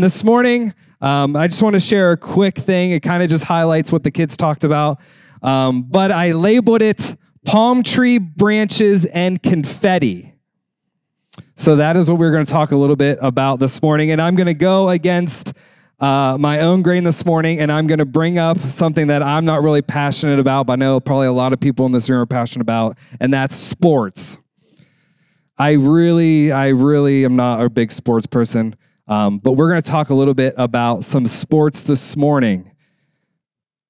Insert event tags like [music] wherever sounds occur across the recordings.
This morning, um, I just want to share a quick thing. It kind of just highlights what the kids talked about. Um, but I labeled it palm tree branches and confetti. So that is what we're going to talk a little bit about this morning. And I'm going to go against uh, my own grain this morning, and I'm going to bring up something that I'm not really passionate about, but I know probably a lot of people in this room are passionate about, and that's sports. I really, I really am not a big sports person. Um, but we're going to talk a little bit about some sports this morning.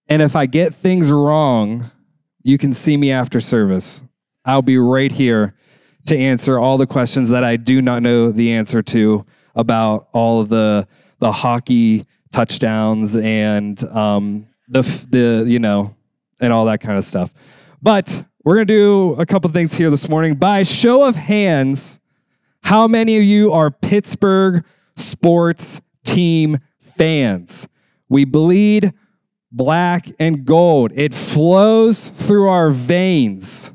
And if I get things wrong, you can see me after service. I'll be right here to answer all the questions that I do not know the answer to about all of the the hockey touchdowns and um, the the you know and all that kind of stuff. But we're gonna do a couple things here this morning. By show of hands, how many of you are Pittsburgh sports team fans. We bleed black and gold. It flows through our veins.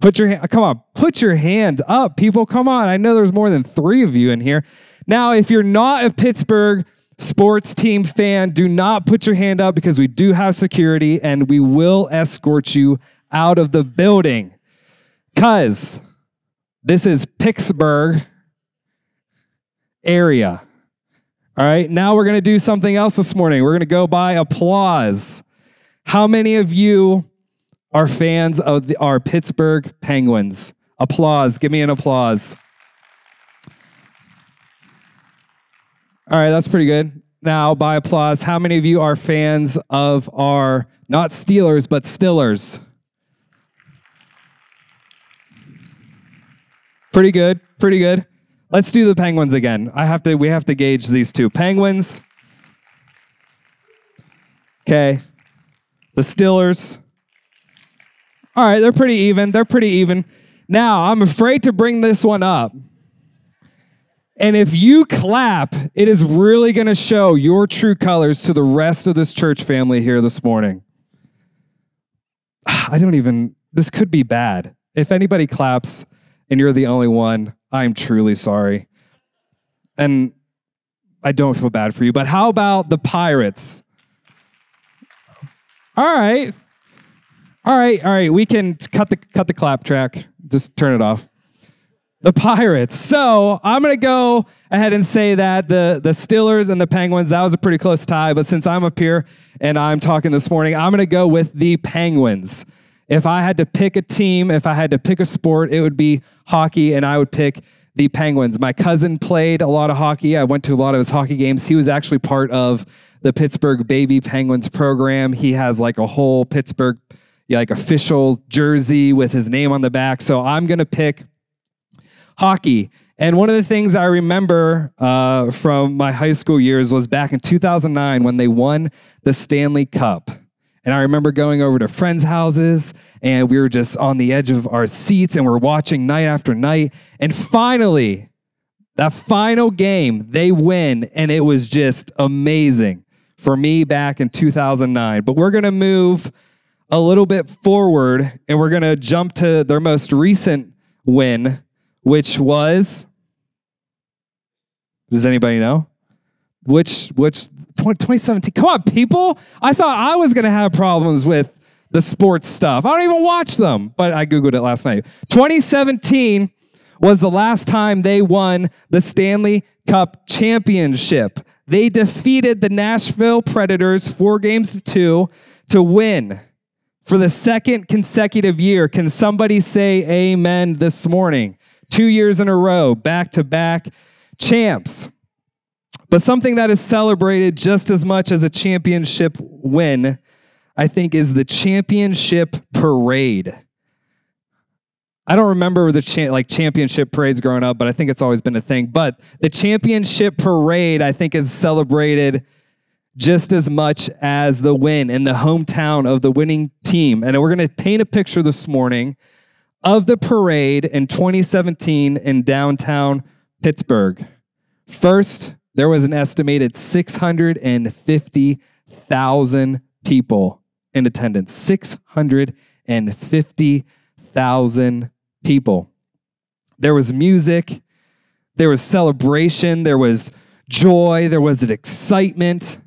Put your hand, come on, put your hand up, people. Come on. I know there's more than three of you in here. Now, if you're not a Pittsburgh sports team fan, do not put your hand up because we do have security and we will escort you out of the building. Because this is Pittsburgh area. All right, now we're going to do something else this morning. We're going to go by applause. How many of you are fans of the, our Pittsburgh Penguins? Applause. Give me an applause. All right, that's pretty good. Now, by applause, how many of you are fans of our not Steelers, but Stillers? Pretty good. Pretty good. Let's do the Penguins again. I have to we have to gauge these two. Penguins. Okay. The Steelers. All right, they're pretty even. They're pretty even. Now, I'm afraid to bring this one up. And if you clap, it is really going to show your true colors to the rest of this church family here this morning. [sighs] I don't even, this could be bad. If anybody claps and you're the only one, I'm truly sorry. And I don't feel bad for you, but how about the Pirates? All right. All right, all right. We can cut the cut the clap track. Just turn it off. The Pirates. So I'm gonna go ahead and say that the the Steelers and the Penguins. That was a pretty close tie. But since I'm up here and I'm talking this morning, I'm gonna go with the Penguins. If I had to pick a team, if I had to pick a sport, it would be hockey, and I would pick the Penguins. My cousin played a lot of hockey. I went to a lot of his hockey games. He was actually part of the Pittsburgh Baby Penguins program. He has like a whole Pittsburgh like official jersey with his name on the back. So I'm gonna pick hockey. And one of the things I remember uh, from my high school years was back in 2009 when they won the Stanley Cup. And I remember going over to friends' houses and we were just on the edge of our seats and we're watching night after night. And finally, that final game, they win. And it was just amazing for me back in 2009. But we're going to move a little bit forward and we're going to jump to their most recent win, which was. Does anybody know? Which, which 2017. Come on, people. I thought I was going to have problems with the sports stuff. I don't even watch them, but I Googled it last night. 2017 was the last time they won the Stanley Cup championship. They defeated the Nashville Predators four games to two to win for the second consecutive year. Can somebody say amen this morning? Two years in a row, back to back champs. But something that is celebrated just as much as a championship win, I think, is the championship parade. I don't remember the cha- like championship parades growing up, but I think it's always been a thing. But the championship parade, I think, is celebrated just as much as the win in the hometown of the winning team. And we're going to paint a picture this morning of the parade in 2017 in downtown Pittsburgh. First, there was an estimated 650,000 people in attendance. 650,000 people. There was music, there was celebration, there was joy, there was an excitement.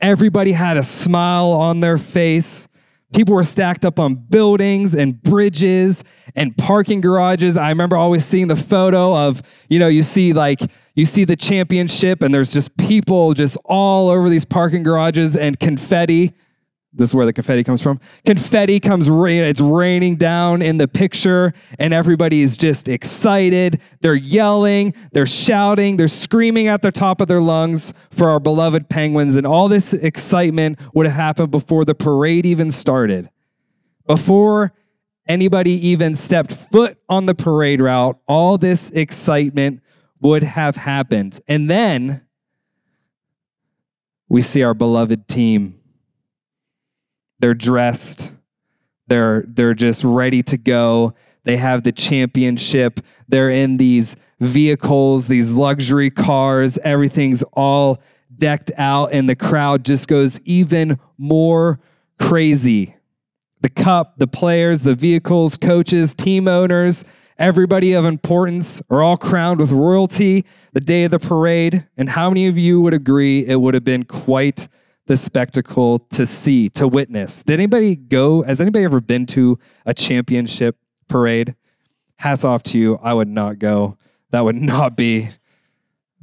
Everybody had a smile on their face. People were stacked up on buildings and bridges and parking garages. I remember always seeing the photo of, you know, you see like, you see the championship and there's just people just all over these parking garages and confetti this is where the confetti comes from. Confetti comes rain, it's raining down in the picture, and everybody is just excited. They're yelling, they're shouting, they're screaming at the top of their lungs for our beloved penguins. And all this excitement would have happened before the parade even started. Before anybody even stepped foot on the parade route, all this excitement would have happened. And then we see our beloved team they're dressed. They're they're just ready to go. They have the championship. They're in these vehicles, these luxury cars. Everything's all decked out and the crowd just goes even more crazy. The cup, the players, the vehicles, coaches, team owners, everybody of importance are all crowned with royalty the day of the parade. And how many of you would agree it would have been quite the spectacle to see, to witness. Did anybody go? Has anybody ever been to a championship parade? Hats off to you. I would not go. That would [laughs] not be.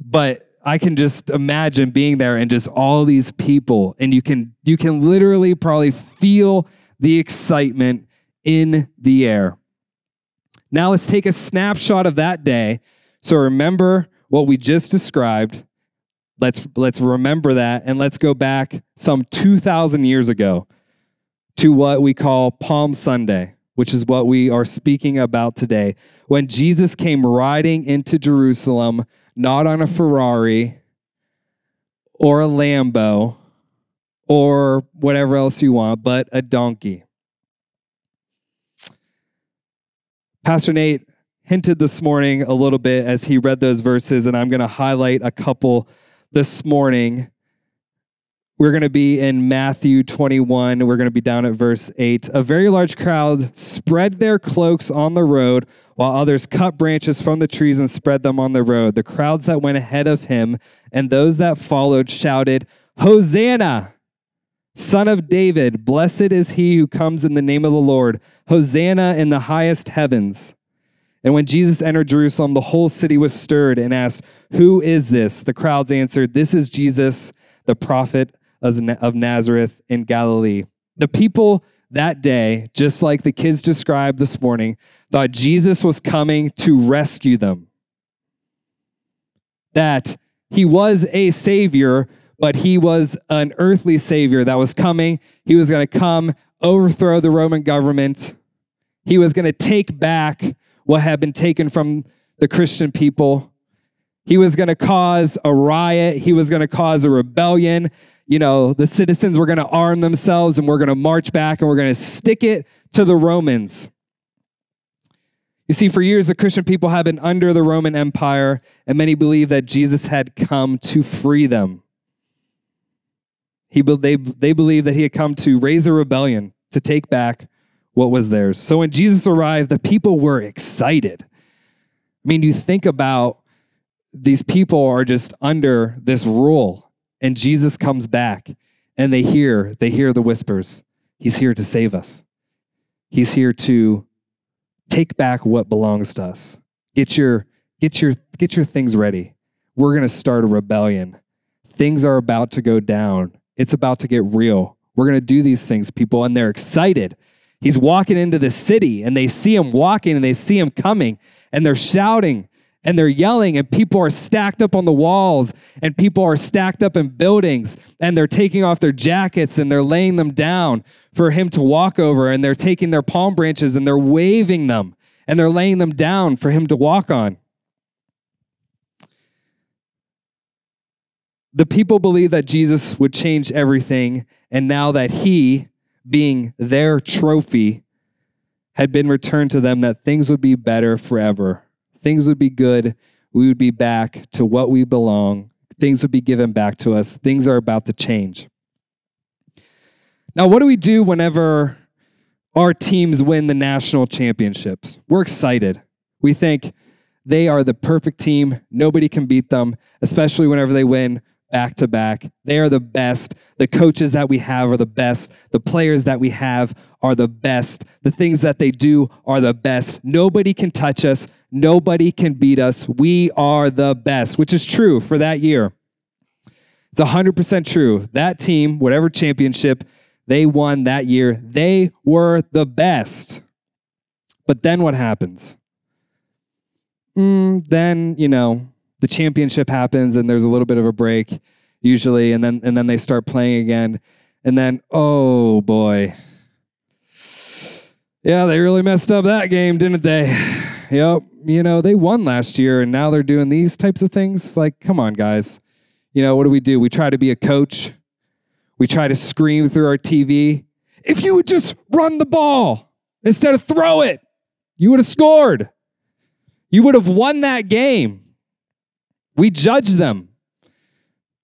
But I can just imagine being there and just all these people, and you can you can literally probably feel the excitement in the air. Now let's take a snapshot of that day. So remember what we just described Let's let's remember that and let's go back some 2000 years ago to what we call Palm Sunday, which is what we are speaking about today. When Jesus came riding into Jerusalem not on a Ferrari or a Lambo or whatever else you want, but a donkey. Pastor Nate hinted this morning a little bit as he read those verses, and I'm going to highlight a couple this morning. We're going to be in Matthew 21. We're going to be down at verse 8. A very large crowd spread their cloaks on the road, while others cut branches from the trees and spread them on the road. The crowds that went ahead of him and those that followed shouted, Hosanna! Son of David, blessed is he who comes in the name of the Lord. Hosanna in the highest heavens. And when Jesus entered Jerusalem, the whole city was stirred and asked, Who is this? The crowds answered, This is Jesus, the prophet of Nazareth in Galilee. The people that day, just like the kids described this morning, thought Jesus was coming to rescue them. That he was a savior, but he was an earthly savior that was coming. He was going to come, overthrow the Roman government. He was going to take back what had been taken from the Christian people. He was going to cause a riot, he was going to cause a rebellion. You know, the citizens were going to arm themselves and we're going to march back and we're going to stick it to the Romans. You see, for years, the Christian people have been under the Roman Empire, and many believe that Jesus had come to free them. He, they, they believe that he had come to raise a rebellion, to take back what was theirs. So when Jesus arrived, the people were excited. I mean, you think about these people are just under this rule, and Jesus comes back, and they hear, they hear the whispers. He's here to save us. He's here to take back what belongs to us. Get your, get your, get your things ready. We're going to start a rebellion. Things are about to go down. It's about to get real. We're going to do these things, people, and they're excited. He's walking into the city and they see him walking and they see him coming and they're shouting and they're yelling and people are stacked up on the walls and people are stacked up in buildings and they're taking off their jackets and they're laying them down for him to walk over and they're taking their palm branches and they're waving them and they're laying them down for him to walk on. The people believed that Jesus would change everything and now that he being their trophy, had been returned to them, that things would be better forever. Things would be good. We would be back to what we belong. Things would be given back to us. Things are about to change. Now, what do we do whenever our teams win the national championships? We're excited. We think, They are the perfect team. Nobody can beat them, especially whenever they win back to back. They are the best. The coaches that we have are the best. The players that we have are the best. The things that they do are the best. Nobody can touch us. Nobody can beat us. We are the best, which is true for that year. It's 100% true. That team, whatever championship they won that year, they were the best. But then what happens? Mm, then, you know, the championship happens and there's a little bit of a break usually and then and then they start playing again. And then oh boy. Yeah they really messed up that game didn't they? Yep you know they won last year and now they're doing these types of things. Like come on guys. You know what do we do? We try to be a coach. We try to scream through our tv if you would just run the ball instead of throw it you would have scored. You would have won that game we judge them.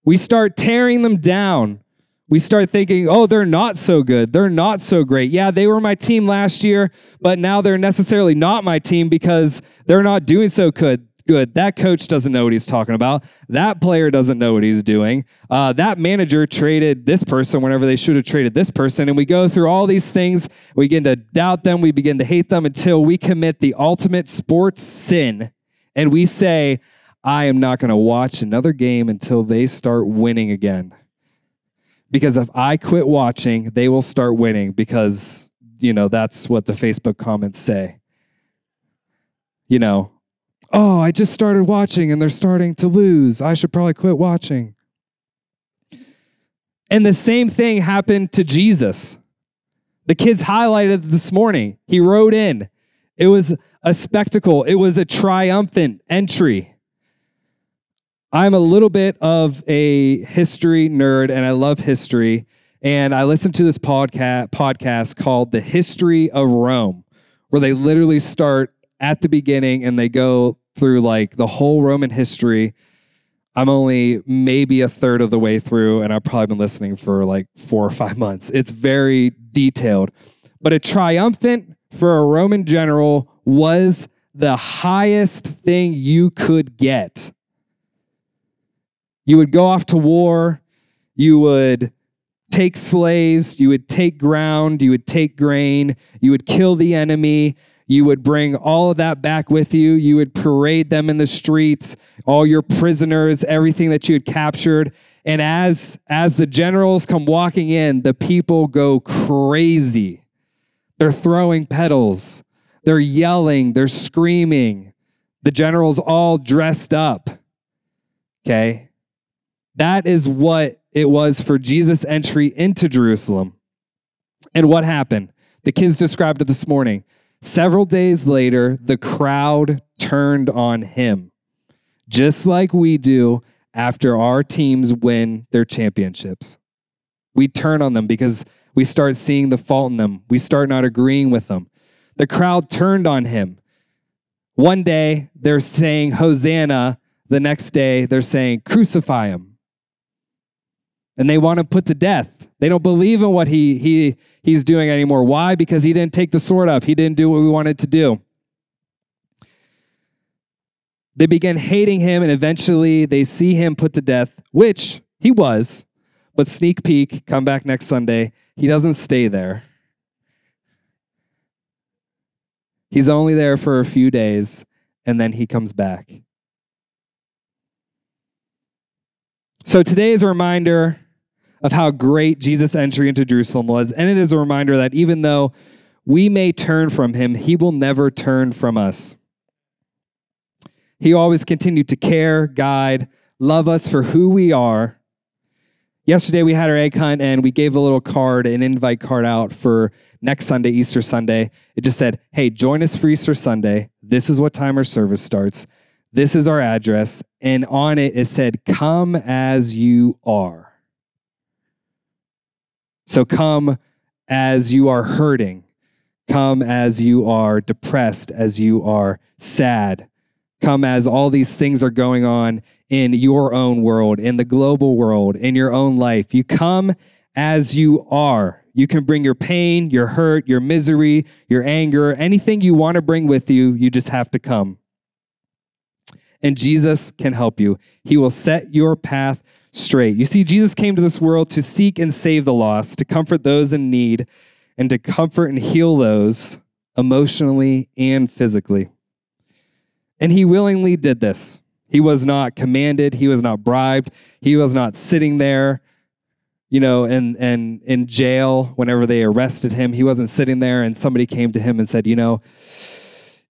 We start tearing them down. We start thinking, oh, they're not so good. They're not so great. Yeah, they were my team last year, but now they're necessarily not my team because they're not doing so good. Good. That coach doesn't know what he's talking about. That player doesn't know what he's doing. Uh, that manager traded this person whenever they should have traded this person. And we go through all these things. We begin to doubt them. We begin to hate them until we commit the ultimate sports sin. And we say, I am not going to watch another game until they start winning again. Because if I quit watching, they will start winning because, you know, that's what the Facebook comments say. You know, oh, I just started watching and they're starting to lose. I should probably quit watching. And the same thing happened to Jesus. The kids highlighted this morning. He rode in. It was a spectacle, it was a triumphant entry. I'm a little bit of a history nerd and I love history. And I listened to this podcast podcast called The History of Rome, where they literally start at the beginning and they go through like the whole Roman history. I'm only maybe a third of the way through, and I've probably been listening for like four or five months. It's very detailed. But a triumphant for a Roman general was the highest thing you could get. You would go off to war. You would take slaves. You would take ground. You would take grain. You would kill the enemy. You would bring all of that back with you. You would parade them in the streets, all your prisoners, everything that you had captured. And as, as the generals come walking in, the people go crazy. They're throwing petals, they're yelling, they're screaming. The generals all dressed up. Okay. That is what it was for Jesus' entry into Jerusalem. And what happened? The kids described it this morning. Several days later, the crowd turned on him, just like we do after our teams win their championships. We turn on them because we start seeing the fault in them. We start not agreeing with them. The crowd turned on him. One day, they're saying, Hosanna. The next day, they're saying, Crucify him and they want to put to death. They don't believe in what he, he, he's doing anymore. Why? Because he didn't take the sword up. He didn't do what we wanted to do. They begin hating him, and eventually they see him put to death, which he was. But sneak peek, come back next Sunday. He doesn't stay there. He's only there for a few days, and then he comes back. So today is a reminder of how great Jesus' entry into Jerusalem was. And it is a reminder that even though we may turn from him, he will never turn from us. He always continued to care, guide, love us for who we are. Yesterday we had our egg hunt and we gave a little card, an invite card out for next Sunday, Easter Sunday. It just said, Hey, join us for Easter Sunday. This is what time our service starts. This is our address. And on it, it said, Come as you are. So come as you are hurting. Come as you are depressed, as you are sad. Come as all these things are going on in your own world, in the global world, in your own life. You come as you are. You can bring your pain, your hurt, your misery, your anger, anything you want to bring with you, you just have to come. and Jesus can help you. He will set your path straight. You see, Jesus came to this world to seek and save the lost, to comfort those in need, and to comfort and heal those emotionally and physically. And he willingly did this. He was not commanded, he was not bribed, he was not sitting there, you know, and and in jail whenever they arrested him. He wasn't sitting there and somebody came to him and said, "You know,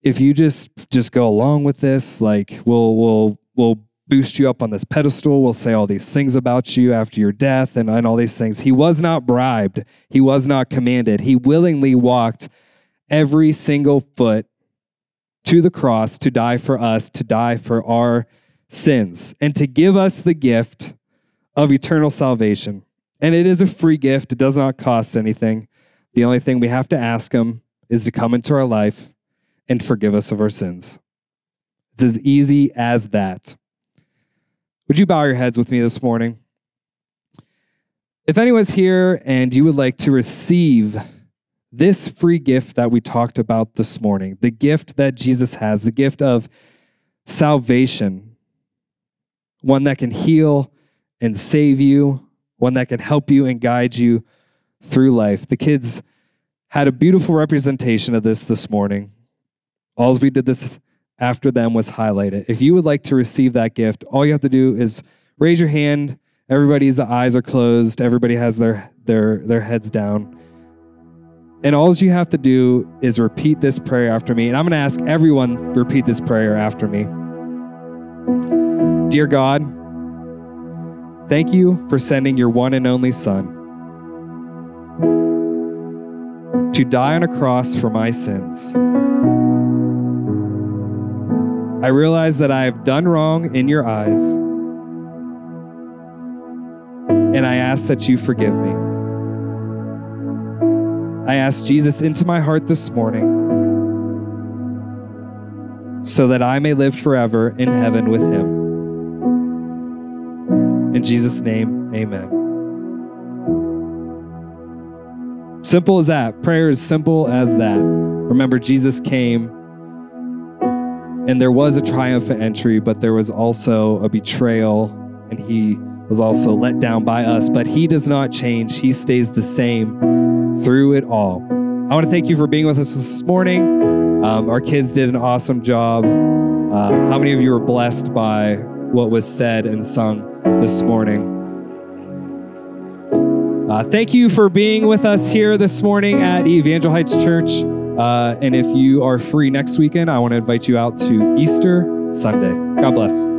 if you just just go along with this, like we'll we'll we'll boost you up on this pedestal. We'll say all these things about you after your death and, and all these things. He was not bribed. He was not commanded. He willingly walked every single foot to the cross to die for us, to die for our sins, and to give us the gift of eternal salvation. And it is a free gift, it does not cost anything. The only thing we have to ask Him is to come into our life and forgive us of our sins. It's as easy as that. Would you bow your heads with me this morning? If anyone's here and you would like to receive this free gift that we talked about this morning, the gift that Jesus has, the gift of salvation, one that can heal and save you, one that can help you and guide you through life. The kids had a beautiful representation of this this morning. All we did this after them was highlighted. If you would like to receive that gift, all you have to do is raise your hand. Everybody's eyes are closed. Everybody has their their their heads down. And all you have to do is repeat this prayer after me. And I'm going to ask everyone repeat this prayer after me. Dear God, thank you for sending your one and only son to die on a cross for my sins. I realize that I have done wrong in your eyes, and I ask that you forgive me. I ask Jesus into my heart this morning so that I may live forever in heaven with him. In Jesus' name, amen. Simple as that. Prayer is simple as that. Remember, Jesus came and there was a triumphant entry, but there was also a betrayal, and he was also let down by us. But he does not change, he stays the same through it all. I want to thank you for being with us this morning. Um, our kids did an awesome job. Uh, how many of you were blessed by what was said and sung this morning? Uh, thank you for being with us here this morning at Evangel Heights Church. Uh, and if you are free next weekend, I want to invite you out to Easter Sunday. God bless.